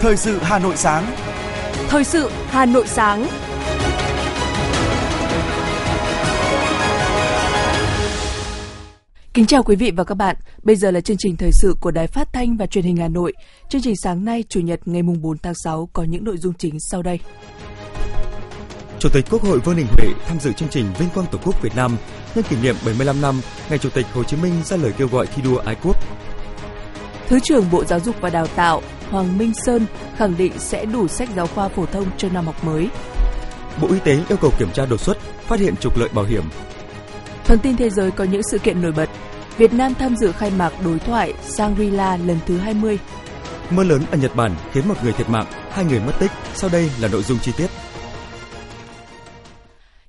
Thời sự Hà Nội sáng. Thời sự Hà Nội sáng. Kính chào quý vị và các bạn. Bây giờ là chương trình thời sự của Đài Phát thanh và Truyền hình Hà Nội. Chương trình sáng nay, Chủ nhật ngày mùng 4 tháng 6 có những nội dung chính sau đây. Chủ tịch Quốc hội Vương Đình Huệ tham dự chương trình Vinh quang Tổ quốc Việt Nam nhân kỷ niệm 75 năm ngày Chủ tịch Hồ Chí Minh ra lời kêu gọi thi đua ái quốc. Thứ trưởng Bộ Giáo dục và Đào tạo Hoàng Minh Sơn khẳng định sẽ đủ sách giáo khoa phổ thông cho năm học mới. Bộ Y tế yêu cầu kiểm tra đột xuất, phát hiện trục lợi bảo hiểm. Phần tin thế giới có những sự kiện nổi bật. Việt Nam tham dự khai mạc đối thoại Shangri-La lần thứ 20. Mưa lớn ở Nhật Bản khiến một người thiệt mạng, hai người mất tích. Sau đây là nội dung chi tiết.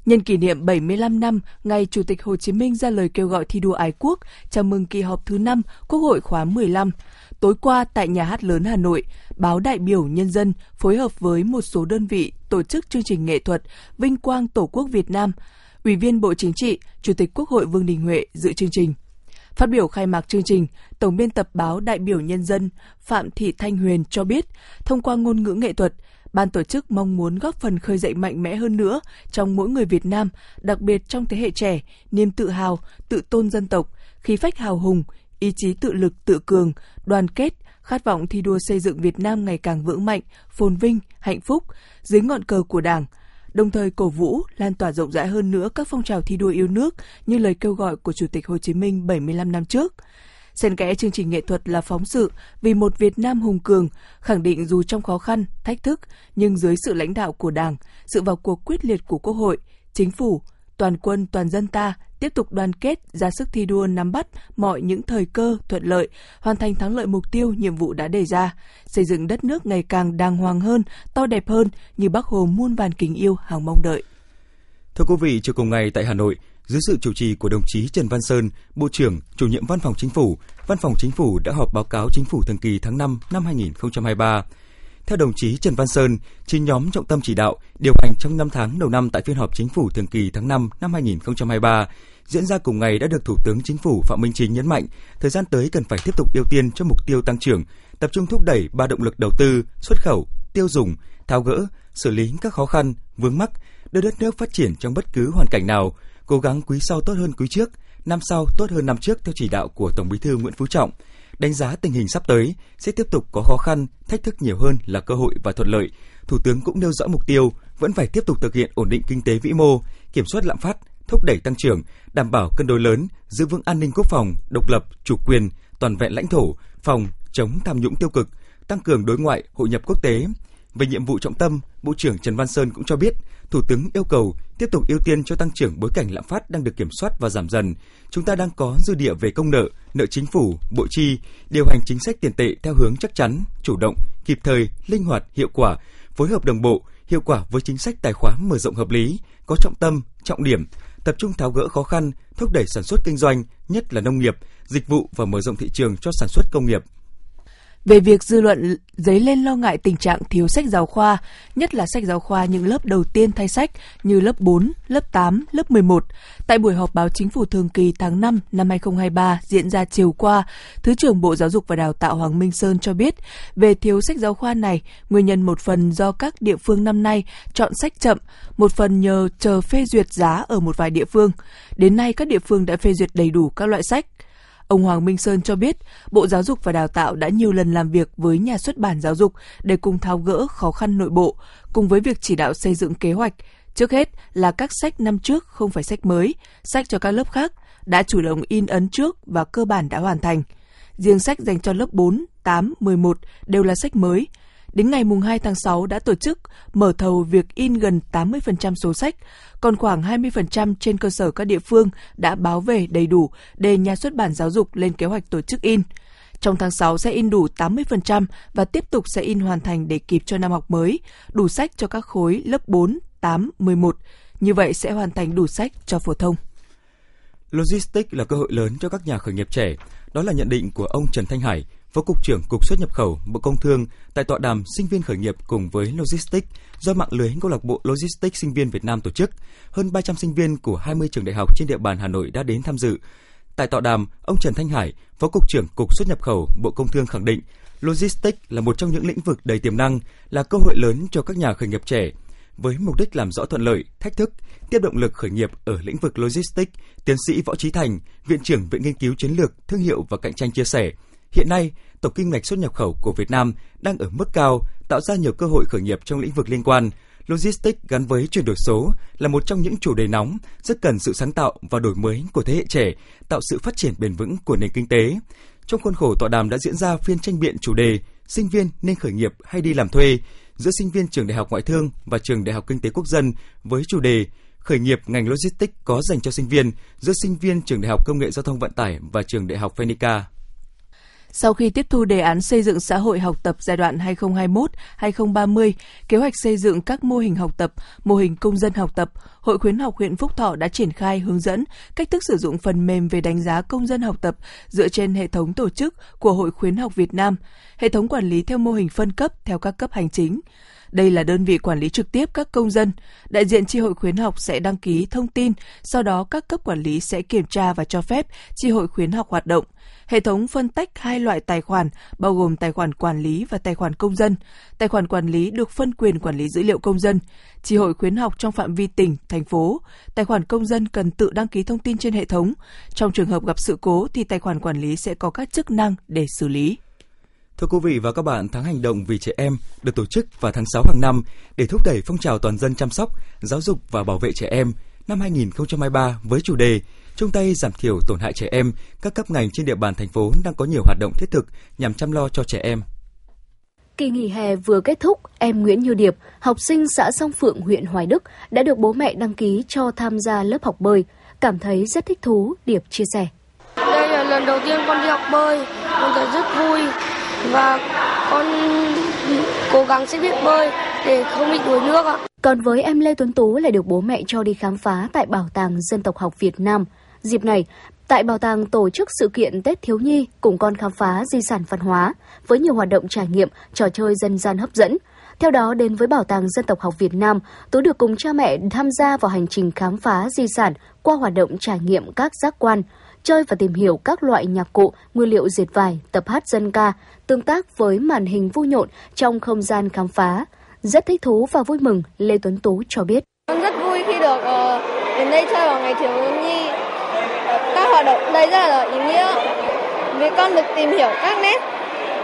Nhân kỷ niệm 75 năm ngày Chủ tịch Hồ Chí Minh ra lời kêu gọi thi đua ái quốc, chào mừng kỳ họp thứ 5 Quốc hội khóa 15, tối qua tại Nhà hát lớn Hà Nội, báo đại biểu nhân dân phối hợp với một số đơn vị tổ chức chương trình nghệ thuật Vinh quang Tổ quốc Việt Nam. Ủy viên Bộ Chính trị, Chủ tịch Quốc hội Vương Đình Huệ dự chương trình. Phát biểu khai mạc chương trình, Tổng biên tập báo Đại biểu Nhân dân Phạm Thị Thanh Huyền cho biết, thông qua ngôn ngữ nghệ thuật, ban tổ chức mong muốn góp phần khơi dậy mạnh mẽ hơn nữa trong mỗi người Việt Nam, đặc biệt trong thế hệ trẻ, niềm tự hào, tự tôn dân tộc, khí phách hào hùng, ý chí tự lực tự cường, đoàn kết, khát vọng thi đua xây dựng Việt Nam ngày càng vững mạnh, phồn vinh, hạnh phúc dưới ngọn cờ của Đảng, đồng thời cổ vũ, lan tỏa rộng rãi hơn nữa các phong trào thi đua yêu nước như lời kêu gọi của Chủ tịch Hồ Chí Minh 75 năm trước. Xen kẽ chương trình nghệ thuật là phóng sự vì một Việt Nam hùng cường, khẳng định dù trong khó khăn, thách thức, nhưng dưới sự lãnh đạo của Đảng, sự vào cuộc quyết liệt của Quốc hội, Chính phủ, toàn quân toàn dân ta tiếp tục đoàn kết, ra sức thi đua nắm bắt mọi những thời cơ thuận lợi, hoàn thành thắng lợi mục tiêu nhiệm vụ đã đề ra, xây dựng đất nước ngày càng đàng hoàng hơn, to đẹp hơn như Bác Hồ muôn vàn kính yêu hàng mong đợi. Thưa quý vị, chiều cùng ngày tại Hà Nội, dưới sự chủ trì của đồng chí Trần Văn Sơn, Bộ trưởng, Chủ nhiệm Văn phòng Chính phủ, Văn phòng Chính phủ đã họp báo cáo Chính phủ thường kỳ tháng 5 năm 2023. Theo đồng chí Trần Văn Sơn, chín nhóm trọng tâm chỉ đạo điều hành trong 5 tháng đầu năm tại phiên họp Chính phủ thường kỳ tháng 5 năm 2023 diễn ra cùng ngày đã được Thủ tướng Chính phủ Phạm Minh Chính nhấn mạnh, thời gian tới cần phải tiếp tục ưu tiên cho mục tiêu tăng trưởng, tập trung thúc đẩy ba động lực đầu tư, xuất khẩu, tiêu dùng, tháo gỡ, xử lý các khó khăn, vướng mắc, đưa đất nước phát triển trong bất cứ hoàn cảnh nào, cố gắng quý sau tốt hơn quý trước, năm sau tốt hơn năm trước theo chỉ đạo của Tổng Bí thư Nguyễn Phú Trọng. Đánh giá tình hình sắp tới sẽ tiếp tục có khó khăn, thách thức nhiều hơn là cơ hội và thuận lợi. Thủ tướng cũng nêu rõ mục tiêu vẫn phải tiếp tục thực hiện ổn định kinh tế vĩ mô, kiểm soát lạm phát, thúc đẩy tăng trưởng, đảm bảo cân đối lớn, giữ vững an ninh quốc phòng, độc lập, chủ quyền, toàn vẹn lãnh thổ, phòng chống tham nhũng tiêu cực, tăng cường đối ngoại, hội nhập quốc tế. Về nhiệm vụ trọng tâm, Bộ trưởng Trần Văn Sơn cũng cho biết, Thủ tướng yêu cầu tiếp tục ưu tiên cho tăng trưởng bối cảnh lạm phát đang được kiểm soát và giảm dần. Chúng ta đang có dư địa về công nợ, nợ chính phủ, bộ chi, điều hành chính sách tiền tệ theo hướng chắc chắn, chủ động, kịp thời, linh hoạt, hiệu quả, phối hợp đồng bộ, hiệu quả với chính sách tài khoá mở rộng hợp lý, có trọng tâm, trọng điểm, tập trung tháo gỡ khó khăn, thúc đẩy sản xuất kinh doanh, nhất là nông nghiệp, dịch vụ và mở rộng thị trường cho sản xuất công nghiệp về việc dư luận dấy lên lo ngại tình trạng thiếu sách giáo khoa, nhất là sách giáo khoa những lớp đầu tiên thay sách như lớp 4, lớp 8, lớp 11. Tại buổi họp báo chính phủ thường kỳ tháng 5 năm 2023 diễn ra chiều qua, Thứ trưởng Bộ Giáo dục và Đào tạo Hoàng Minh Sơn cho biết, về thiếu sách giáo khoa này, nguyên nhân một phần do các địa phương năm nay chọn sách chậm, một phần nhờ chờ phê duyệt giá ở một vài địa phương. Đến nay, các địa phương đã phê duyệt đầy đủ các loại sách. Ông Hoàng Minh Sơn cho biết, Bộ Giáo dục và Đào tạo đã nhiều lần làm việc với nhà xuất bản giáo dục để cùng tháo gỡ khó khăn nội bộ, cùng với việc chỉ đạo xây dựng kế hoạch. Trước hết là các sách năm trước không phải sách mới, sách cho các lớp khác đã chủ động in ấn trước và cơ bản đã hoàn thành. Riêng sách dành cho lớp 4, 8, 11 đều là sách mới, đến ngày mùng 2 tháng 6 đã tổ chức mở thầu việc in gần 80% số sách, còn khoảng 20% trên cơ sở các địa phương đã báo về đầy đủ để nhà xuất bản giáo dục lên kế hoạch tổ chức in. Trong tháng 6 sẽ in đủ 80% và tiếp tục sẽ in hoàn thành để kịp cho năm học mới, đủ sách cho các khối lớp 4, 8, 11. Như vậy sẽ hoàn thành đủ sách cho phổ thông. Logistics là cơ hội lớn cho các nhà khởi nghiệp trẻ. Đó là nhận định của ông Trần Thanh Hải, Phó Cục trưởng Cục xuất nhập khẩu Bộ Công Thương tại tọa đàm sinh viên khởi nghiệp cùng với Logistics do mạng lưới câu lạc bộ Logistics sinh viên Việt Nam tổ chức. Hơn 300 sinh viên của 20 trường đại học trên địa bàn Hà Nội đã đến tham dự. Tại tọa đàm, ông Trần Thanh Hải, Phó Cục trưởng Cục xuất nhập khẩu Bộ Công Thương khẳng định, logistics là một trong những lĩnh vực đầy tiềm năng, là cơ hội lớn cho các nhà khởi nghiệp trẻ. Với mục đích làm rõ thuận lợi, thách thức, tiếp động lực khởi nghiệp ở lĩnh vực logistics, tiến sĩ Võ Trí Thành, Viện trưởng Viện Nghiên cứu Chiến lược, Thương hiệu và Cạnh tranh chia sẻ, hiện nay tổng kim ngạch xuất nhập khẩu của Việt Nam đang ở mức cao, tạo ra nhiều cơ hội khởi nghiệp trong lĩnh vực liên quan. Logistics gắn với chuyển đổi số là một trong những chủ đề nóng, rất cần sự sáng tạo và đổi mới của thế hệ trẻ, tạo sự phát triển bền vững của nền kinh tế. Trong khuôn khổ tọa đàm đã diễn ra phiên tranh biện chủ đề Sinh viên nên khởi nghiệp hay đi làm thuê giữa sinh viên trường Đại học Ngoại thương và trường Đại học Kinh tế Quốc dân với chủ đề Khởi nghiệp ngành logistics có dành cho sinh viên giữa sinh viên trường Đại học Công nghệ Giao thông Vận tải và trường Đại học Phenica. Sau khi tiếp thu đề án xây dựng xã hội học tập giai đoạn 2021-2030, kế hoạch xây dựng các mô hình học tập, mô hình công dân học tập, Hội khuyến học huyện Phúc Thọ đã triển khai hướng dẫn cách thức sử dụng phần mềm về đánh giá công dân học tập dựa trên hệ thống tổ chức của Hội khuyến học Việt Nam, hệ thống quản lý theo mô hình phân cấp theo các cấp hành chính. Đây là đơn vị quản lý trực tiếp các công dân. Đại diện tri hội khuyến học sẽ đăng ký thông tin, sau đó các cấp quản lý sẽ kiểm tra và cho phép tri hội khuyến học hoạt động. Hệ thống phân tách hai loại tài khoản, bao gồm tài khoản quản lý và tài khoản công dân. Tài khoản quản lý được phân quyền quản lý dữ liệu công dân. chỉ hội khuyến học trong phạm vi tỉnh, thành phố. Tài khoản công dân cần tự đăng ký thông tin trên hệ thống. Trong trường hợp gặp sự cố thì tài khoản quản lý sẽ có các chức năng để xử lý. Thưa quý vị và các bạn, tháng hành động vì trẻ em được tổ chức vào tháng 6 hàng năm để thúc đẩy phong trào toàn dân chăm sóc, giáo dục và bảo vệ trẻ em năm 2023 với chủ đề chung tay giảm thiểu tổn hại trẻ em, các cấp ngành trên địa bàn thành phố đang có nhiều hoạt động thiết thực nhằm chăm lo cho trẻ em. Kỳ nghỉ hè vừa kết thúc, em Nguyễn Như Điệp, học sinh xã Song Phượng, huyện Hoài Đức đã được bố mẹ đăng ký cho tham gia lớp học bơi. Cảm thấy rất thích thú, Điệp chia sẻ. Đây là lần đầu tiên con đi học bơi, con thấy rất vui và con cố gắng sẽ biết bơi để không bị đuối nước ạ. Còn với em Lê Tuấn Tú lại được bố mẹ cho đi khám phá tại Bảo tàng Dân tộc học Việt Nam. Dịp này, tại bảo tàng tổ chức sự kiện Tết Thiếu Nhi cùng con khám phá di sản văn hóa với nhiều hoạt động trải nghiệm, trò chơi dân gian hấp dẫn. Theo đó, đến với Bảo tàng Dân tộc học Việt Nam, Tú được cùng cha mẹ tham gia vào hành trình khám phá di sản qua hoạt động trải nghiệm các giác quan, chơi và tìm hiểu các loại nhạc cụ, nguyên liệu dệt vải, tập hát dân ca, tương tác với màn hình vui nhộn trong không gian khám phá. Rất thích thú và vui mừng, Lê Tuấn Tú cho biết. Con rất vui khi được uh, đến đây chơi vào ngày thiếu nhi. Các hoạt động đây rất là ý nghĩa vì con được tìm hiểu các nét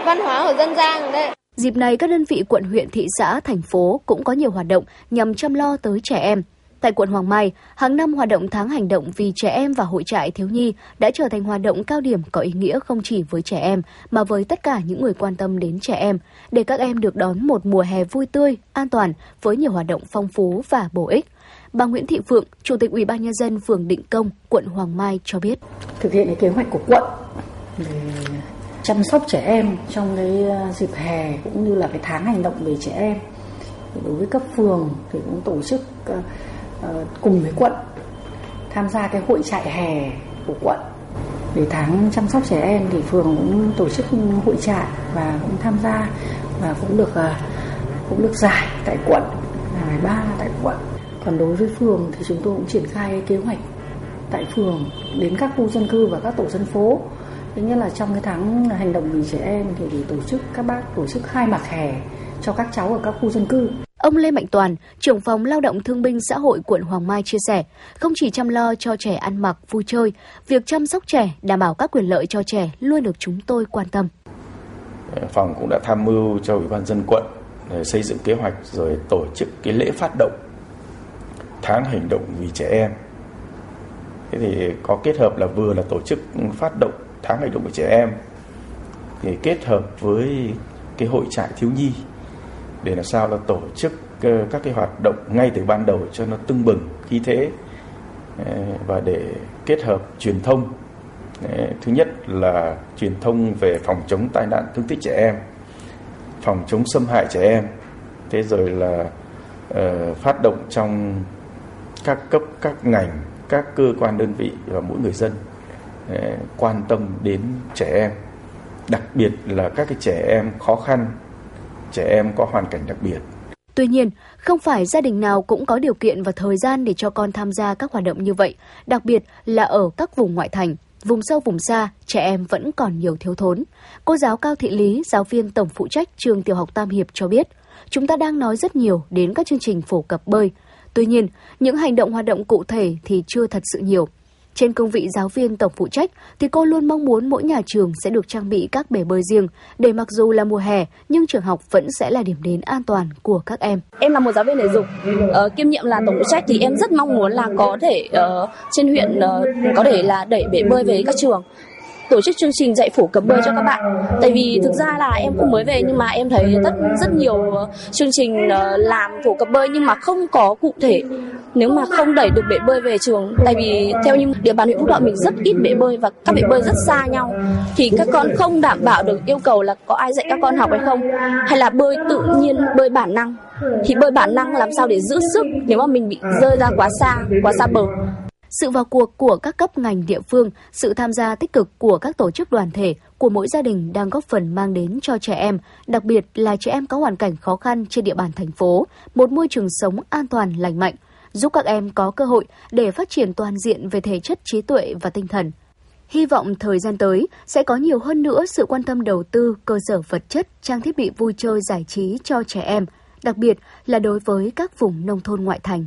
văn hóa ở dân gian đây. Dịp này, các đơn vị quận huyện, thị xã, thành phố cũng có nhiều hoạt động nhằm chăm lo tới trẻ em. Tại quận Hoàng Mai, hàng năm hoạt động tháng hành động vì trẻ em và hội trại thiếu nhi đã trở thành hoạt động cao điểm có ý nghĩa không chỉ với trẻ em mà với tất cả những người quan tâm đến trẻ em, để các em được đón một mùa hè vui tươi, an toàn với nhiều hoạt động phong phú và bổ ích. Bà Nguyễn Thị Phượng, Chủ tịch Ủy ban nhân dân phường Định Công, quận Hoàng Mai cho biết. Thực hiện cái kế hoạch của quận về chăm sóc trẻ em trong cái ờ, dịp hè cũng như là cái tháng hành động về trẻ em. Đối với cấp phường thì cũng tổ chức ờ, ờ, cùng với quận tham gia cái hội trại hè của quận để tháng chăm sóc trẻ em thì phường cũng tổ chức hội trại và cũng tham gia và cũng được cũng được giải tại quận giải ba tại quận còn đối với phường thì chúng tôi cũng triển khai kế hoạch tại phường đến các khu dân cư và các tổ dân phố thứ nhất là trong cái tháng hành động vì trẻ em thì để tổ chức các bác tổ chức khai mạc hè cho các cháu ở các khu dân cư Ông Lê Mạnh Toàn, trưởng phòng lao động thương binh xã hội quận Hoàng Mai chia sẻ, không chỉ chăm lo cho trẻ ăn mặc, vui chơi, việc chăm sóc trẻ, đảm bảo các quyền lợi cho trẻ luôn được chúng tôi quan tâm. Phòng cũng đã tham mưu cho Ủy ban dân quận để xây dựng kế hoạch rồi tổ chức cái lễ phát động tháng hành động vì trẻ em. Thế thì có kết hợp là vừa là tổ chức phát động tháng hành động vì trẻ em thì kết hợp với cái hội trại thiếu nhi để làm sao là tổ chức ờ, các cái hoạt động ngay từ ban đầu cho nó tưng bừng khí thế ờ, và để kết hợp truyền thông ờ, thứ nhất là truyền thông về phòng chống tai nạn thương tích trẻ em phòng chống xâm hại trẻ em thế rồi là uh, phát động trong các cấp các ngành các cơ quan đơn vị và mỗi người dân ờ, quan tâm đến trẻ em đặc biệt là các cái trẻ em khó khăn trẻ em có hoàn cảnh đặc biệt. Tuy nhiên, không phải gia đình nào cũng có điều kiện và thời gian để cho con tham gia các hoạt động như vậy, đặc biệt là ở các vùng ngoại thành. vùng sâu vùng xa, trẻ em vẫn còn nhiều thiếu thốn. Cô giáo Cao Thị Lý, giáo viên tổng phụ trách trường tiểu học Tam Hiệp cho biết, chúng ta đang nói rất nhiều đến các chương trình phổ cập bơi. Tuy nhiên, những hành động hoạt động cụ thể thì chưa thật sự nhiều. Trên cương vị giáo viên tổng phụ trách thì cô luôn mong muốn mỗi nhà trường sẽ được trang bị các bể bơi riêng để mặc dù là mùa hè nhưng trường học vẫn sẽ là điểm đến an toàn của các em. Em là một giáo viên thể dục, uh, kiêm nhiệm là tổng phụ trách thì em rất mong muốn là có thể uh, trên huyện uh, có thể là đẩy bể bơi về các trường tổ chức chương trình dạy phổ cập bơi cho các bạn. Tại vì thực ra là em cũng mới về nhưng mà em thấy rất rất nhiều ờ, chương trình ờ, làm phổ cập bơi nhưng mà không có cụ thể. Nếu mà không đẩy được bể bơi về trường, tại vì theo như địa bàn huyện phúc thọ mình rất ít bể bơi và các bể bơi rất xa nhau, thì các con không đảm bảo được yêu cầu là có ai dạy các con học hay không, hay là bơi tự nhiên, bơi bản năng. Thì bơi bản năng làm sao để giữ sức nếu mà mình bị rơi ra quá xa quá xa bờ? Sự vào cuộc của các cấp ngành địa phương, sự tham gia tích cực của các tổ chức đoàn thể, của mỗi gia đình đang góp phần mang đến cho trẻ em, đặc biệt là trẻ em có hoàn cảnh khó khăn trên địa bàn thành phố, một môi trường sống an toàn lành mạnh, giúp các em có cơ hội để phát triển toàn diện về thể chất trí tuệ và tinh thần. Hy vọng thời gian tới sẽ có nhiều hơn nữa sự quan tâm đầu tư cơ sở vật chất, trang thiết bị vui chơi giải trí cho trẻ em, đặc biệt là đối với các vùng nông thôn ngoại thành.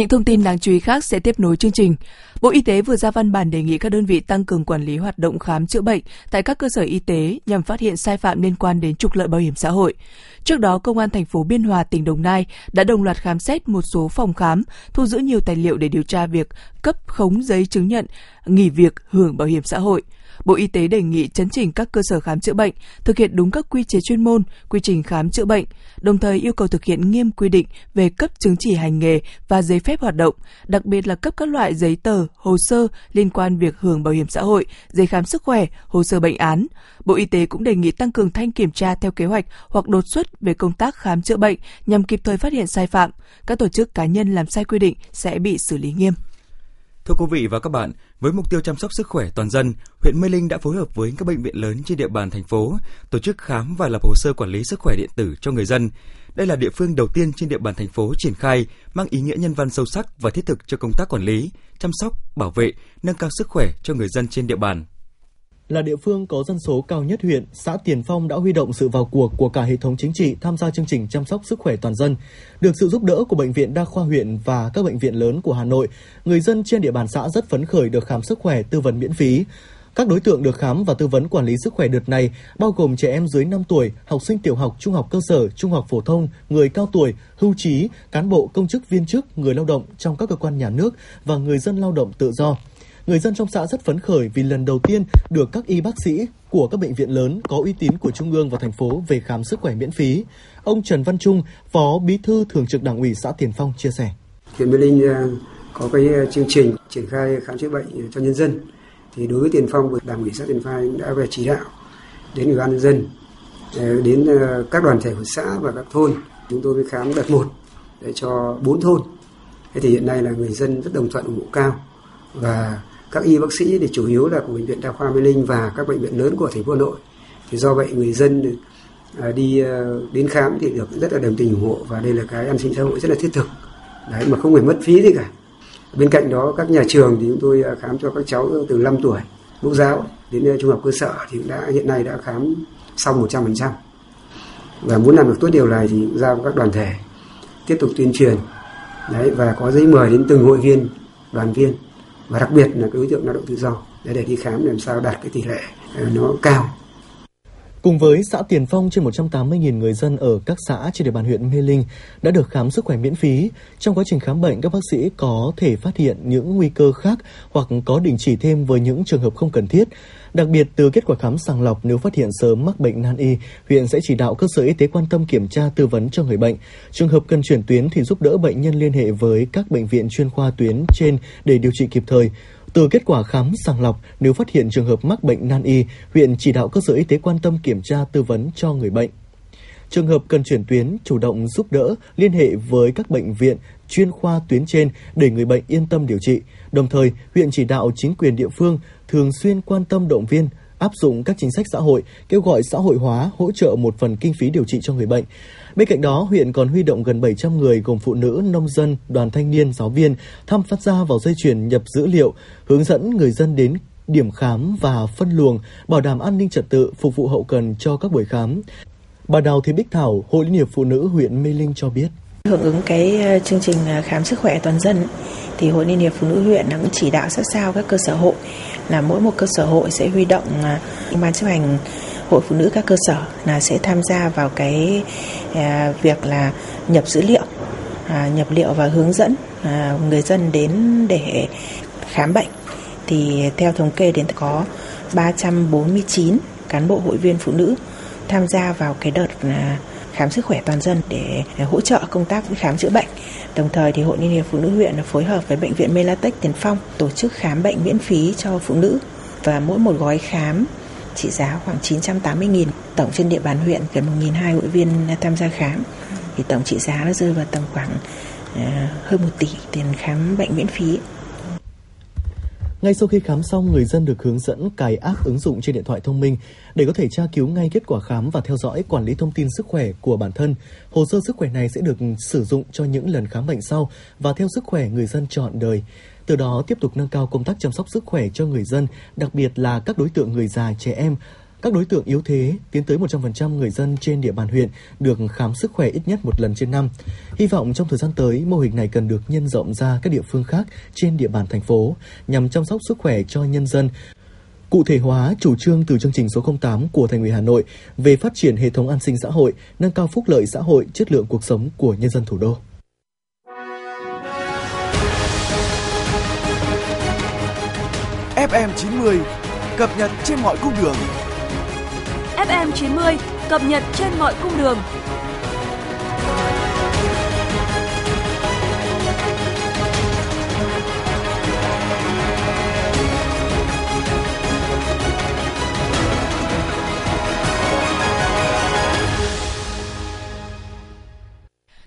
Những thông tin đáng chú ý khác sẽ tiếp nối chương trình. Bộ Y tế vừa ra văn bản đề nghị các đơn vị tăng cường quản lý hoạt động khám chữa bệnh tại các cơ sở y tế nhằm phát hiện sai phạm liên quan đến trục lợi bảo hiểm xã hội. Trước đó, Công an thành phố Biên Hòa, tỉnh Đồng Nai đã đồng loạt khám xét một số phòng khám, thu giữ nhiều tài liệu để điều tra việc cấp khống giấy chứng nhận nghỉ việc hưởng bảo hiểm xã hội. Bộ Y tế đề nghị chấn chỉnh các cơ sở khám chữa bệnh, thực hiện đúng các quy chế chuyên môn, quy trình khám chữa bệnh, đồng thời yêu cầu thực hiện nghiêm quy định về cấp chứng chỉ hành nghề và giấy phép hoạt động, đặc biệt là cấp các loại giấy tờ, hồ sơ liên quan việc hưởng bảo hiểm xã hội, giấy khám sức khỏe, hồ sơ bệnh án. Bộ Y tế cũng đề nghị tăng cường thanh kiểm tra theo kế hoạch hoặc đột xuất về công tác khám chữa bệnh nhằm kịp thời phát hiện sai phạm. Các tổ chức cá nhân làm sai quy định sẽ bị xử lý nghiêm. Thưa quý vị và các bạn, với mục tiêu chăm sóc sức khỏe toàn dân, huyện Mê Linh đã phối hợp với các bệnh viện lớn trên địa bàn thành phố tổ chức khám và lập hồ sơ quản lý sức khỏe điện tử cho người dân. Đây là địa phương đầu tiên trên địa bàn thành phố triển khai, mang ý nghĩa nhân văn sâu sắc và thiết thực cho công tác quản lý, chăm sóc, bảo vệ, nâng cao sức khỏe cho người dân trên địa bàn là địa phương có dân số cao nhất huyện, xã Tiền Phong đã huy động sự vào cuộc của cả hệ thống chính trị tham gia chương trình chăm sóc sức khỏe toàn dân. Được sự giúp đỡ của bệnh viện đa khoa huyện và các bệnh viện lớn của Hà Nội, người dân trên địa bàn xã rất phấn khởi được khám sức khỏe tư vấn miễn phí. Các đối tượng được khám và tư vấn quản lý sức khỏe đợt này bao gồm trẻ em dưới 5 tuổi, học sinh tiểu học, trung học cơ sở, trung học phổ thông, người cao tuổi, hưu trí, cán bộ công chức viên chức, người lao động trong các cơ quan nhà nước và người dân lao động tự do. Người dân trong xã rất phấn khởi vì lần đầu tiên được các y bác sĩ của các bệnh viện lớn có uy tín của Trung ương và thành phố về khám sức khỏe miễn phí. Ông Trần Văn Trung, Phó Bí thư Thường trực Đảng ủy xã Tiền Phong chia sẻ. Huyện Mê Linh ờ, có cái ờ, chương trình triển khai khám chữa bệnh cho nhân dân. Thì đối với Tiền Phong, Đảng ủy xã Tiền Phong đã về chỉ đạo đến ủy ban nhân dân, ờ, đến các đoàn thể của xã và các thôn. Chúng tôi mới khám đợt một để cho bốn thôn. Thế thì hiện nay là người dân rất đồng thuận ủng hộ cao và các y bác sĩ thì chủ yếu là của bệnh viện đa khoa Mê Linh và các bệnh viện lớn của thành phố Hà Nội. Thì do vậy người dân à, đi à, đến khám thì được rất là đồng tình ủng hộ và đây là cái an sinh xã hội rất là thiết thực. Đấy, mà không phải mất phí gì cả. Bên cạnh đó, các nhà trường thì chúng tôi à, khám cho các cháu từ 5 tuổi mẫu giáo đến trung học cơ sở thì đã, hiện nay đã khám xong 100% và muốn làm được tốt điều này thì giao các đoàn thể tiếp tục tuyên truyền. Đấy, và có giấy mời đến từng hội viên, đoàn viên và đặc biệt là cái đối tượng lao động tự do. Để để đi khám làm sao đạt cái tỷ lệ à, nó cao. Cùng với xã Tiền Phong trên 180.000 người dân ở các xã trên địa bàn huyện Mê Linh đã được khám sức khỏe miễn phí. Trong quá trình khám bệnh, các bác sĩ có thể phát hiện những nguy cơ khác hoặc có đình chỉ thêm với những trường hợp không cần thiết. Đặc biệt từ kết quả khám sàng lọc nếu phát hiện sớm mắc bệnh nan y, huyện sẽ chỉ đạo cơ sở y tế quan tâm kiểm tra tư vấn cho người bệnh. Trường hợp cần chuyển tuyến thì giúp đỡ bệnh nhân liên hệ với các bệnh viện chuyên khoa tuyến trên để điều trị kịp thời. Từ kết quả khám sàng lọc, nếu phát hiện trường hợp mắc bệnh nan y, huyện chỉ đạo cơ sở y tế quan tâm kiểm tra tư vấn cho người bệnh. Trường hợp cần chuyển tuyến, chủ động giúp đỡ, liên hệ với các bệnh viện, chuyên khoa tuyến trên để người bệnh yên tâm điều trị. Đồng thời, huyện chỉ đạo chính quyền địa phương thường xuyên quan tâm động viên, áp dụng các chính sách xã hội, kêu gọi xã hội hóa hỗ trợ một phần kinh phí điều trị cho người bệnh. Bên cạnh đó, huyện còn huy động gần 700 người gồm phụ nữ, nông dân, đoàn thanh niên, giáo viên tham phát ra vào dây chuyền nhập dữ liệu, hướng dẫn người dân đến điểm khám và phân luồng, bảo đảm an ninh trật tự, phục vụ hậu cần cho các buổi khám. Bà Đào Thị Bích Thảo, Hội Liên hiệp Phụ nữ huyện Mê Linh cho biết. Hưởng ứng cái ờ, chương trình ờ, khám sức khỏe toàn dân thì Hội Liên hiệp Phụ nữ huyện cũng chỉ đạo sát sao các cơ sở hội là mỗi một cơ sở hội sẽ huy động ờ, ban chấp hành hội phụ nữ các cơ sở là sẽ tham gia vào cái à, việc là nhập dữ liệu à, nhập liệu và hướng dẫn à, người dân đến để khám bệnh thì theo thống kê đến có 349 cán bộ hội viên phụ nữ tham gia vào cái đợt khám sức khỏe toàn dân để hỗ trợ công tác khám chữa bệnh. Đồng thời thì Hội Liên hiệp Phụ nữ huyện phối hợp với bệnh viện Melatech Tiền Phong tổ chức khám bệnh miễn phí cho phụ nữ và mỗi một gói khám trị giá khoảng 980.000 tổng trên địa bàn huyện gần 1.200 hội viên tham gia khám thì tổng trị giá nó rơi vào tầm khoảng uh, hơn 1 tỷ tiền khám bệnh miễn phí. Ngay sau khi khám xong, người dân được hướng dẫn cài app ứng dụng trên điện thoại thông minh để có thể tra cứu ngay kết quả khám và theo dõi quản lý thông tin sức khỏe của bản thân. Hồ sơ sức khỏe này sẽ được sử dụng cho những lần khám bệnh sau và theo sức khỏe người dân chọn đời. Từ đó tiếp tục nâng cao công tác chăm sóc sức khỏe cho người dân, đặc biệt là các đối tượng người già, trẻ em, các đối tượng yếu thế tiến tới 100% người dân trên địa bàn huyện được khám sức khỏe ít nhất một lần trên năm. Hy vọng trong thời gian tới, mô hình này cần được nhân rộng ra các địa phương khác trên địa bàn thành phố nhằm chăm sóc sức khỏe cho nhân dân, cụ thể hóa chủ trương từ chương trình số 08 của Thành ủy Hà Nội về phát triển hệ thống an sinh xã hội, nâng cao phúc lợi xã hội, chất lượng cuộc sống của nhân dân thủ đô. FM 90 cập nhật trên mọi cung đường. FM 90 cập nhật trên mọi cung đường.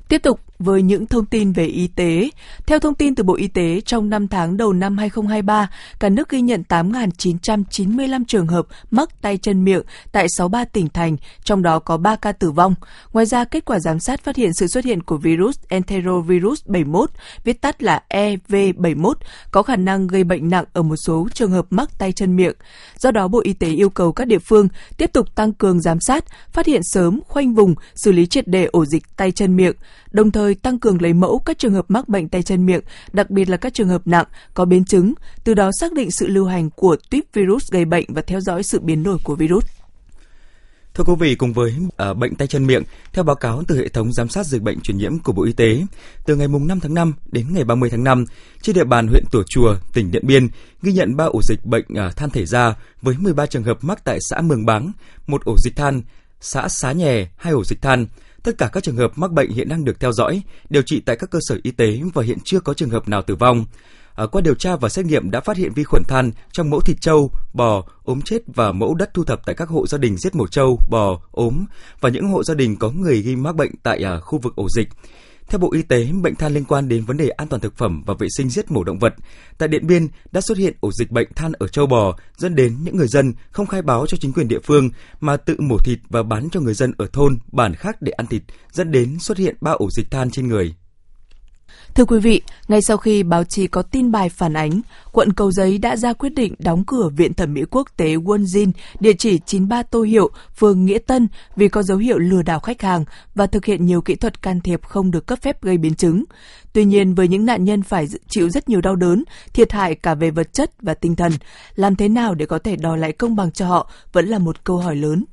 Tiếp tục với những thông tin về y tế. Theo thông tin từ Bộ Y tế, trong 5 tháng đầu năm 2023, cả nước ghi nhận 8.995 trường hợp mắc tay chân miệng tại 63 tỉnh thành, trong đó có 3 ca tử vong. Ngoài ra, kết quả giám sát phát hiện sự xuất hiện của virus enterovirus 71, viết tắt là EV71, có khả năng gây bệnh nặng ở một số trường hợp mắc tay chân miệng. Do đó, Bộ Y tế yêu cầu các địa phương tiếp tục tăng cường giám sát, phát hiện sớm, khoanh vùng, xử lý triệt đề ổ dịch tay chân miệng, đồng thời tăng cường lấy mẫu các trường hợp mắc bệnh tay chân miệng, đặc biệt là các trường hợp nặng, có biến chứng, từ đó xác định sự lưu hành của tuyếp virus gây bệnh và theo dõi sự biến đổi của virus. Thưa quý vị, cùng với uh, bệnh tay chân miệng, theo báo cáo từ hệ thống giám sát dịch bệnh truyền nhiễm của Bộ Y tế, từ ngày 5 tháng 5 đến ngày 30 tháng 5, trên địa bàn huyện Tủa Chùa, tỉnh Điện Biên, ghi nhận 3 ổ dịch bệnh uh, than thể da với 13 trường hợp mắc tại xã Mường Báng, một ổ dịch than, xã Xá Nhè, hai ổ dịch than, Tất cả các trường hợp mắc bệnh hiện đang được theo dõi, điều trị tại các cơ sở y tế và hiện chưa có trường hợp nào tử vong. À, qua điều tra và xét nghiệm đã phát hiện vi khuẩn than trong mẫu thịt trâu, bò, ốm chết và mẫu đất thu thập tại các hộ gia đình giết mổ trâu, bò, ốm và những hộ gia đình có người ghi mắc bệnh tại à, khu vực ổ dịch. Theo Bộ Y tế, bệnh than liên quan đến vấn đề an toàn thực phẩm và vệ sinh giết mổ động vật. Tại Điện Biên đã xuất hiện ổ dịch bệnh than ở châu bò, dẫn đến những người dân không khai báo cho chính quyền địa phương mà tự mổ thịt và bán cho người dân ở thôn, bản khác để ăn thịt, dẫn đến xuất hiện ba ổ dịch than trên người. Thưa quý vị, ngay sau khi báo chí có tin bài phản ánh, quận Cầu Giấy đã ra quyết định đóng cửa Viện Thẩm mỹ Quốc tế Wonjin, địa chỉ 93 Tô Hiệu, phường Nghĩa Tân vì có dấu hiệu lừa đảo khách hàng và thực hiện nhiều kỹ thuật can thiệp không được cấp phép gây biến chứng. Tuy nhiên, với những nạn nhân phải chịu rất nhiều đau đớn, thiệt hại cả về vật chất và tinh thần, làm thế nào để có thể đòi lại công bằng cho họ vẫn là một câu hỏi lớn.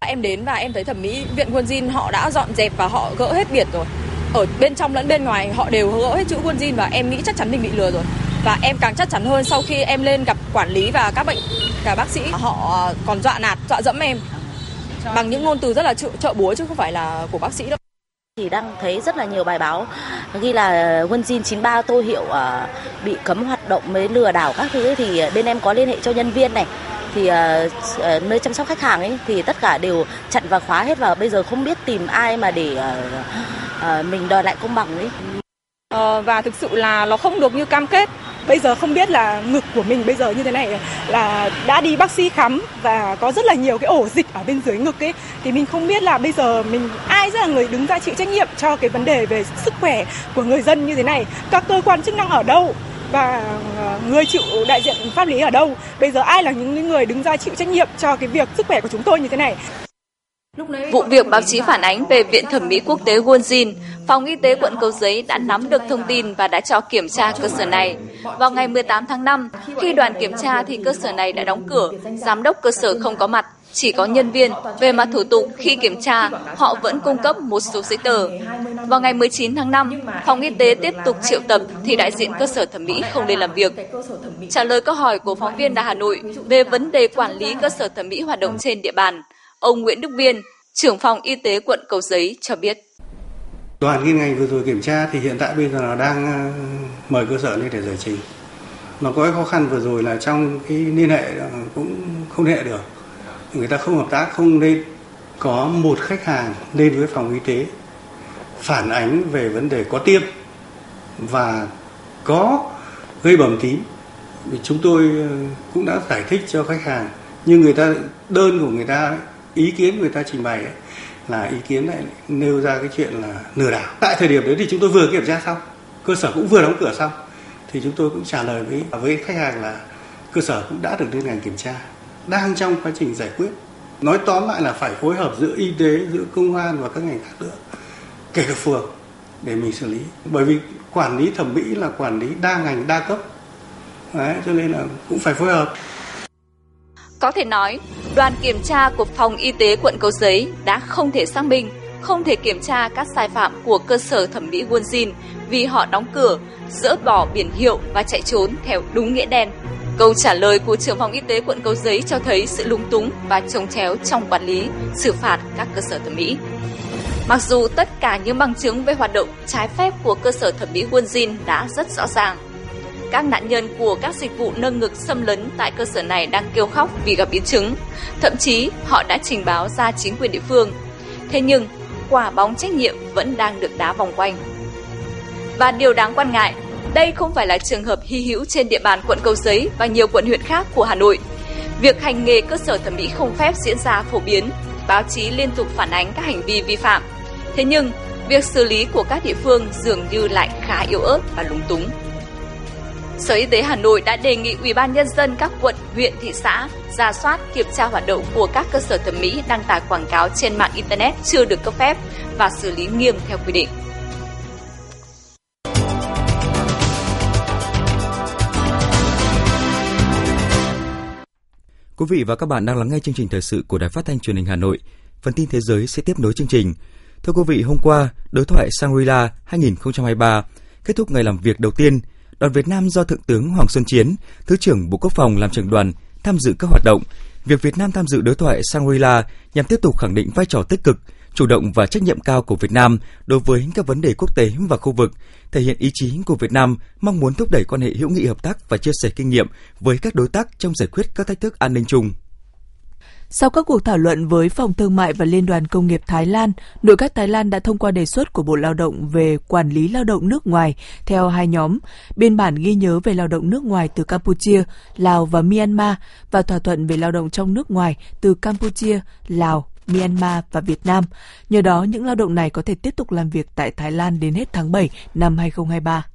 Em đến và em thấy thẩm mỹ viện Wonjin họ đã dọn dẹp và họ gỡ hết biệt rồi ở bên trong lẫn bên ngoài họ đều gỡ hết chữ quân và em nghĩ chắc chắn mình bị lừa rồi. Và em càng chắc chắn hơn sau khi em lên gặp quản lý và các bệnh cả bác sĩ. Họ à, còn dọa nạt dọa dẫm em. Bằng những ngôn từ rất là trợ, trợ búa chứ không phải là của bác sĩ đâu. Thì đang thấy rất là nhiều bài báo ghi là quân Jin 93 tô hiệu à, bị cấm hoạt động mới lừa đảo các thứ. Thì bên em có liên hệ cho nhân viên này thì uh, nơi chăm sóc khách hàng ấy thì tất cả đều chặn và khóa hết và bây giờ không biết tìm ai mà để uh, uh, mình đòi lại công bằng ấy. Uh, và thực sự là nó không được như cam kết. Bây giờ không biết là ngực của mình bây giờ như thế này là đã đi bác sĩ khám và có rất là nhiều cái ổ dịch ở bên dưới ngực ấy. Thì mình không biết là bây giờ mình ai sẽ là người đứng ra chịu trách nhiệm cho cái vấn đề về sức khỏe của người dân như thế này? Các cơ quan chức năng ở đâu? Và ờ, người chịu đại diện pháp lý ở đâu? Bây giờ ai là những người đứng ra chịu trách nhiệm cho cái việc sức khỏe của chúng tôi như thế này? Vụ việc báo chí phản ánh về Viện Thẩm mỹ Quốc tế Wonjin, Phòng Y tế quận Cầu Giấy đã nắm được thông tin và đã cho kiểm tra cơ sở này. Vào ngày 18 tháng 5, khi đoàn kiểm tra thì cơ sở này đã đóng cửa, giám đốc cơ sở không có mặt, chỉ có nhân viên. Về mặt thủ tục, khi kiểm tra, họ vẫn cung cấp một số giấy tờ. Vào ngày 19 tháng 5, phòng y tế tiếp tục triệu tập thì đại diện cơ sở thẩm mỹ không lên làm việc. Trả lời câu hỏi của phóng viên Đà Hà Nội về vấn đề quản lý cơ sở thẩm mỹ hoạt động trên địa bàn, Ông Nguyễn Đức Viên, trưởng phòng y tế quận Cầu Giấy cho biết. Đoàn liên ngành vừa rồi kiểm tra thì hiện tại bây giờ là đang ờ, mời cơ sở lên để giải trình. Nó có cái khó khăn vừa rồi là trong cái liên hệ ờ, cũng không liên hệ được. Người ta không hợp tác, không nên có một khách hàng lên với phòng y tế phản ánh về vấn đề có tiêm và có gây bầm tím. Chúng tôi ờ, cũng đã giải thích cho khách hàng nhưng người ta đơn của người ta ý kiến người ta trình bày ấy, là ý kiến lại nêu ra cái chuyện là lừa đảo tại thời điểm đấy thì chúng tôi vừa kiểm tra xong cơ sở cũng vừa đóng cửa xong thì chúng tôi cũng trả lời với với khách hàng là cơ sở cũng đã được lên ngành kiểm tra đang trong quá trình giải quyết. Nói tóm lại là phải phối hợp giữa y tế giữa công an và các ngành khác nữa kể cả phường để mình xử lý. Bởi vì quản lý thẩm mỹ là quản lý đa ngành đa cấp. Đấy, cho nên là cũng phải phối hợp. Có thể nói, đoàn kiểm tra của phòng y tế quận Cầu Giấy đã không thể xác minh, không thể kiểm tra các sai phạm của cơ sở thẩm mỹ Wonjin vì họ đóng cửa, dỡ bỏ biển hiệu và chạy trốn theo đúng nghĩa đen. Câu trả lời của trưởng phòng y tế quận Cầu Giấy cho thấy sự lúng túng và trồng chéo trong quản lý, xử phạt các cơ sở thẩm mỹ. Mặc dù tất cả những bằng chứng về hoạt động trái phép của cơ sở thẩm mỹ Wonjin đã rất rõ ràng, các nạn nhân của các dịch vụ nâng ngực xâm lấn tại cơ sở này đang kêu khóc vì gặp biến chứng. Thậm chí họ đã trình báo ra chính quyền địa phương. Thế nhưng, quả bóng trách nhiệm vẫn đang được đá vòng quanh. Và điều đáng quan ngại, đây không phải là trường hợp hy hữu trên địa bàn quận Cầu Giấy và nhiều quận huyện khác của Hà Nội. Việc hành nghề cơ sở thẩm mỹ không phép diễn ra phổ biến, báo chí liên tục phản ánh các hành vi vi phạm. Thế nhưng, việc xử lý của các địa phương dường như lại khá yếu ớt và lúng túng. Sở Y tế Hà Nội đã đề nghị Ủy ban nhân dân các quận, huyện, thị xã ra soát kiểm tra hoạt động của các cơ sở thẩm mỹ đăng tải quảng cáo trên mạng internet chưa được cấp phép và xử lý nghiêm theo quy định. Quý vị và các bạn đang lắng nghe chương trình thời sự của Đài Phát thanh Truyền hình Hà Nội. Phần tin thế giới sẽ tiếp nối chương trình. Thưa quý vị, hôm qua, đối thoại Shangri-La 2023 kết thúc ngày làm việc đầu tiên đoàn Việt Nam do Thượng tướng Hoàng Xuân Chiến, Thứ trưởng Bộ Quốc phòng làm trưởng đoàn tham dự các hoạt động. Việc Việt Nam tham dự đối thoại Shangri-La nhằm tiếp tục khẳng định vai trò tích cực, chủ động và trách nhiệm cao của Việt Nam đối với các vấn đề quốc tế và khu vực, thể hiện ý chí của Việt Nam mong muốn thúc đẩy quan hệ hữu nghị hợp tác và chia sẻ kinh nghiệm với các đối tác trong giải quyết các thách thức an ninh chung. Sau các cuộc thảo luận với Phòng Thương mại và Liên đoàn Công nghiệp Thái Lan, nội các Thái Lan đã thông qua đề xuất của Bộ Lao động về quản lý lao động nước ngoài theo hai nhóm, biên bản ghi nhớ về lao động nước ngoài từ Campuchia, Lào và Myanmar và thỏa thuận về lao động trong nước ngoài từ Campuchia, Lào, Myanmar và Việt Nam. Nhờ đó, những lao động này có thể tiếp tục làm việc tại Thái Lan đến hết tháng 7 năm 2023.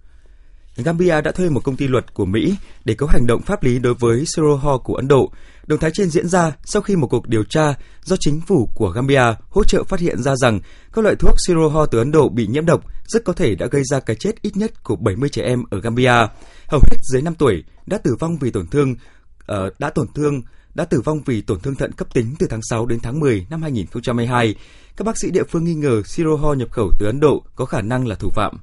Gambia đã thuê một công ty luật của Mỹ để có hành động pháp lý đối với Siroho của Ấn Độ. Động thái trên diễn ra sau khi một cuộc điều tra do chính phủ của Gambia hỗ trợ phát hiện ra rằng các loại thuốc Siroho từ Ấn Độ bị nhiễm độc rất có thể đã gây ra cái chết ít nhất của 70 trẻ em ở Gambia. Hầu hết dưới 5 tuổi đã tử vong vì tổn thương uh, đã tổn thương đã tử vong vì tổn thương thận cấp tính từ tháng 6 đến tháng 10 năm 2022. Các bác sĩ địa phương nghi ngờ Siroho nhập khẩu từ Ấn Độ có khả năng là thủ phạm.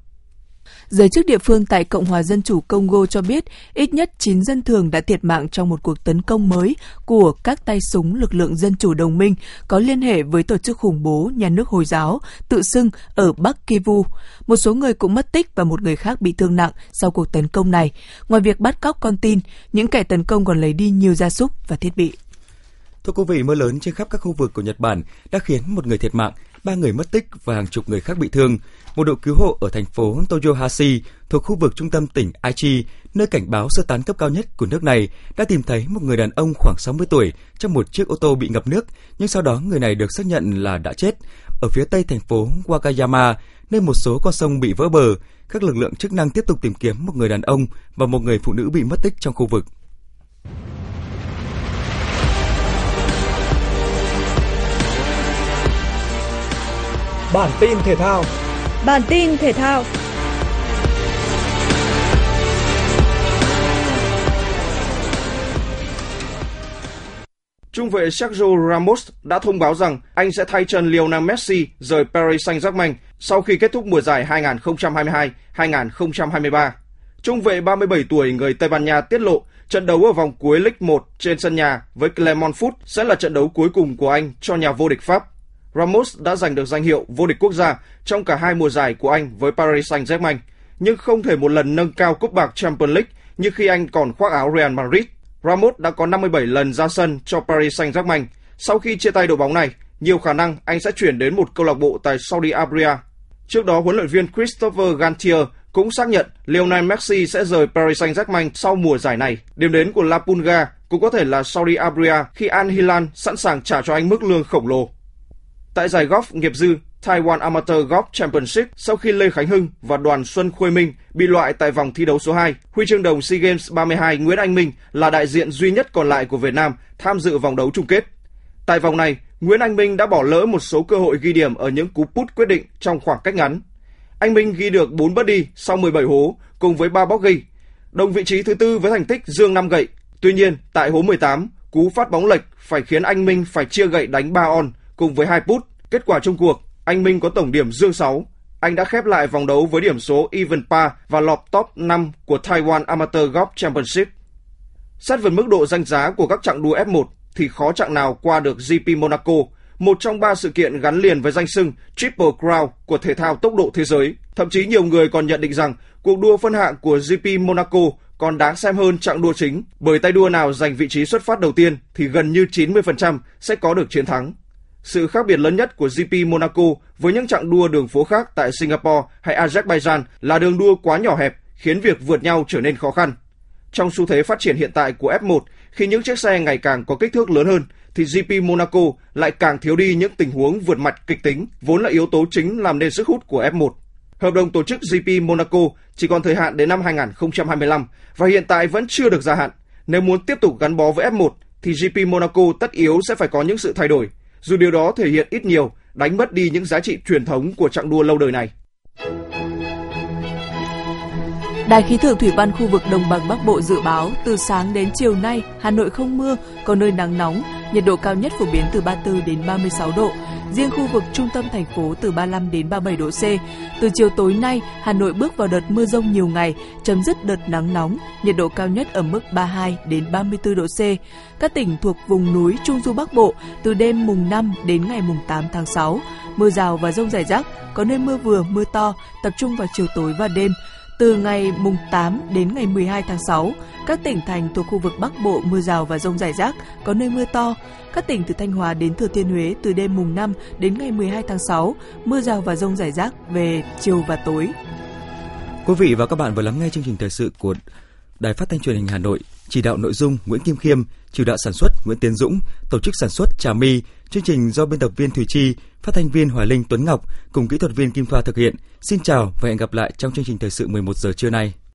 Giới chức địa phương tại Cộng hòa Dân chủ Congo cho biết ít nhất 9 dân thường đã thiệt mạng trong một cuộc tấn công mới của các tay súng lực lượng dân chủ đồng minh có liên hệ với tổ chức khủng bố nhà nước Hồi giáo tự xưng ở Bắc Kivu. Một số người cũng mất tích và một người khác bị thương nặng sau cuộc tấn công này. Ngoài việc bắt cóc con tin, những kẻ tấn công còn lấy đi nhiều gia súc và thiết bị. Thưa quý vị, mưa lớn trên khắp các khu vực của Nhật Bản đã khiến một người thiệt mạng, ba người mất tích và hàng chục người khác bị thương. Một đội cứu hộ ở thành phố Toyohashi thuộc khu vực trung tâm tỉnh Aichi, nơi cảnh báo sơ tán cấp cao nhất của nước này, đã tìm thấy một người đàn ông khoảng 60 tuổi trong một chiếc ô tô bị ngập nước, nhưng sau đó người này được xác nhận là đã chết. Ở phía tây thành phố Wakayama, nơi một số con sông bị vỡ bờ, các lực lượng chức năng tiếp tục tìm kiếm một người đàn ông và một người phụ nữ bị mất tích trong khu vực. Bản tin thể thao. Bản tin thể thao. Trung vệ Sergio Ramos đã thông báo rằng anh sẽ thay chân Lionel Messi rời Paris Saint-Germain sau khi kết thúc mùa giải 2022-2023. Trung vệ 37 tuổi người Tây Ban Nha tiết lộ trận đấu ở vòng cuối League 1 trên sân nhà với Clermont Foot sẽ là trận đấu cuối cùng của anh cho nhà vô địch Pháp. Ramos đã giành được danh hiệu vô địch quốc gia trong cả hai mùa giải của anh với Paris Saint-Germain, nhưng không thể một lần nâng cao cúp bạc Champions League như khi anh còn khoác áo Real Madrid. Ramos đã có 57 lần ra sân cho Paris Saint-Germain. Sau khi chia tay đội bóng này, nhiều khả năng anh sẽ chuyển đến một câu lạc bộ tại Saudi Arabia. Trước đó, huấn luyện viên Christopher Gantier cũng xác nhận Lionel Messi sẽ rời Paris Saint-Germain sau mùa giải này. Điểm đến của La Pulga cũng có thể là Saudi Arabia khi Al Hilal sẵn sàng trả cho anh mức lương khổng lồ. Tại giải golf nghiệp dư Taiwan Amateur Golf Championship sau khi Lê Khánh Hưng và Đoàn Xuân Khuê Minh bị loại tại vòng thi đấu số 2, huy chương đồng SEA Games 32 Nguyễn Anh Minh là đại diện duy nhất còn lại của Việt Nam tham dự vòng đấu chung kết. Tại vòng này, Nguyễn Anh Minh đã bỏ lỡ một số cơ hội ghi điểm ở những cú put quyết định trong khoảng cách ngắn. Anh Minh ghi được 4 birdie sau 17 hố cùng với 3 bogey, đồng vị trí thứ tư với thành tích dương 5 gậy. Tuy nhiên, tại hố 18, cú phát bóng lệch phải khiến anh Minh phải chia gậy đánh 3 on cùng với 2 put. Kết quả chung cuộc, anh Minh có tổng điểm dương 6. Anh đã khép lại vòng đấu với điểm số even par và lọt top 5 của Taiwan Amateur Golf Championship. Xét về mức độ danh giá của các chặng đua F1 thì khó chặng nào qua được GP Monaco, một trong ba sự kiện gắn liền với danh xưng Triple Crown của thể thao tốc độ thế giới. Thậm chí nhiều người còn nhận định rằng cuộc đua phân hạng của GP Monaco còn đáng xem hơn chặng đua chính, bởi tay đua nào giành vị trí xuất phát đầu tiên thì gần như 90% sẽ có được chiến thắng. Sự khác biệt lớn nhất của GP Monaco với những chặng đua đường phố khác tại Singapore hay Azerbaijan là đường đua quá nhỏ hẹp, khiến việc vượt nhau trở nên khó khăn. Trong xu thế phát triển hiện tại của F1, khi những chiếc xe ngày càng có kích thước lớn hơn, thì GP Monaco lại càng thiếu đi những tình huống vượt mặt kịch tính, vốn là yếu tố chính làm nên sức hút của F1. Hợp đồng tổ chức GP Monaco chỉ còn thời hạn đến năm 2025 và hiện tại vẫn chưa được gia hạn. Nếu muốn tiếp tục gắn bó với F1 thì GP Monaco tất yếu sẽ phải có những sự thay đổi, dù điều đó thể hiện ít nhiều, đánh mất đi những giá trị truyền thống của chặng đua lâu đời này. Đài khí tượng thủy văn khu vực đồng bằng Bắc Bộ dự báo từ sáng đến chiều nay Hà Nội không mưa, có nơi nắng nóng, nhiệt độ cao nhất phổ biến từ 34 đến 36 độ, riêng khu vực trung tâm thành phố từ 35 đến 37 độ C. Từ chiều tối nay, Hà Nội bước vào đợt mưa rông nhiều ngày, chấm dứt đợt nắng nóng, nhiệt độ cao nhất ở mức 32 đến 34 độ C. Các tỉnh thuộc vùng núi Trung du Bắc Bộ từ đêm mùng 5 đến ngày mùng 8 tháng 6, mưa rào và rông rải rác, có nơi mưa vừa, mưa to, tập trung vào chiều tối và đêm. Từ ngày mùng 8 đến ngày 12 tháng 6, các tỉnh thành thuộc khu vực Bắc Bộ mưa rào và rông rải rác, có nơi mưa to. Các tỉnh từ Thanh Hóa đến Thừa Thiên Huế từ đêm mùng 5 đến ngày 12 tháng 6, mưa rào và rông rải rác về chiều và tối. Quý vị và các bạn vừa lắng nghe chương trình thời sự của Đài Phát thanh Truyền hình Hà Nội, chỉ đạo nội dung Nguyễn Kim Khiêm, chủ đạo sản xuất Nguyễn Tiến Dũng, tổ chức sản xuất Trà My, chương trình do biên tập viên Thùy Chi, phát thanh viên Hoài Linh Tuấn Ngọc cùng kỹ thuật viên Kim Thoa thực hiện. Xin chào và hẹn gặp lại trong chương trình thời sự 11 giờ trưa nay.